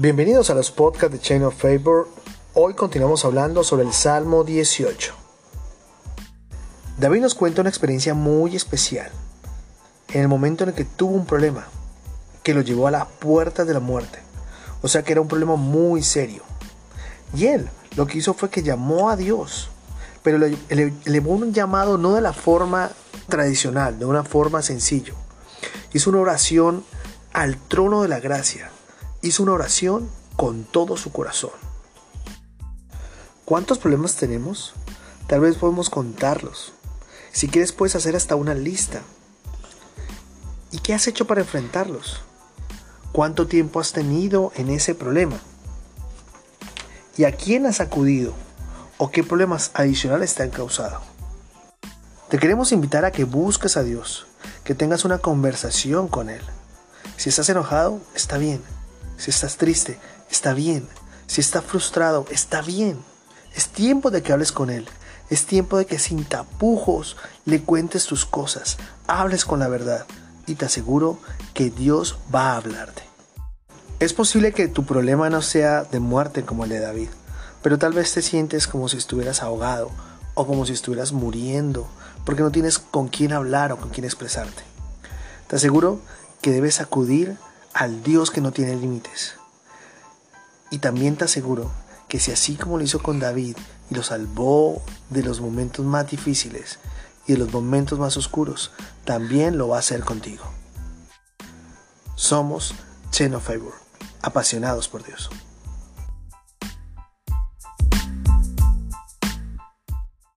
Bienvenidos a los podcasts de Chain of Favor. Hoy continuamos hablando sobre el Salmo 18. David nos cuenta una experiencia muy especial en el momento en el que tuvo un problema que lo llevó a la puerta de la muerte. O sea que era un problema muy serio. Y él lo que hizo fue que llamó a Dios, pero le elevó un llamado no de la forma tradicional, de una forma sencilla. Hizo una oración al trono de la gracia. Hizo una oración con todo su corazón. ¿Cuántos problemas tenemos? Tal vez podemos contarlos. Si quieres puedes hacer hasta una lista. ¿Y qué has hecho para enfrentarlos? ¿Cuánto tiempo has tenido en ese problema? ¿Y a quién has acudido? ¿O qué problemas adicionales te han causado? Te queremos invitar a que busques a Dios, que tengas una conversación con Él. Si estás enojado, está bien. Si estás triste, está bien. Si estás frustrado, está bien. Es tiempo de que hables con Él. Es tiempo de que sin tapujos le cuentes tus cosas, hables con la verdad y te aseguro que Dios va a hablarte. Es posible que tu problema no sea de muerte como el de David, pero tal vez te sientes como si estuvieras ahogado o como si estuvieras muriendo porque no tienes con quién hablar o con quién expresarte. Te aseguro que debes acudir al Dios que no tiene límites. Y también te aseguro que si así como lo hizo con David y lo salvó de los momentos más difíciles y de los momentos más oscuros, también lo va a hacer contigo. Somos Cheno Favor, apasionados por Dios.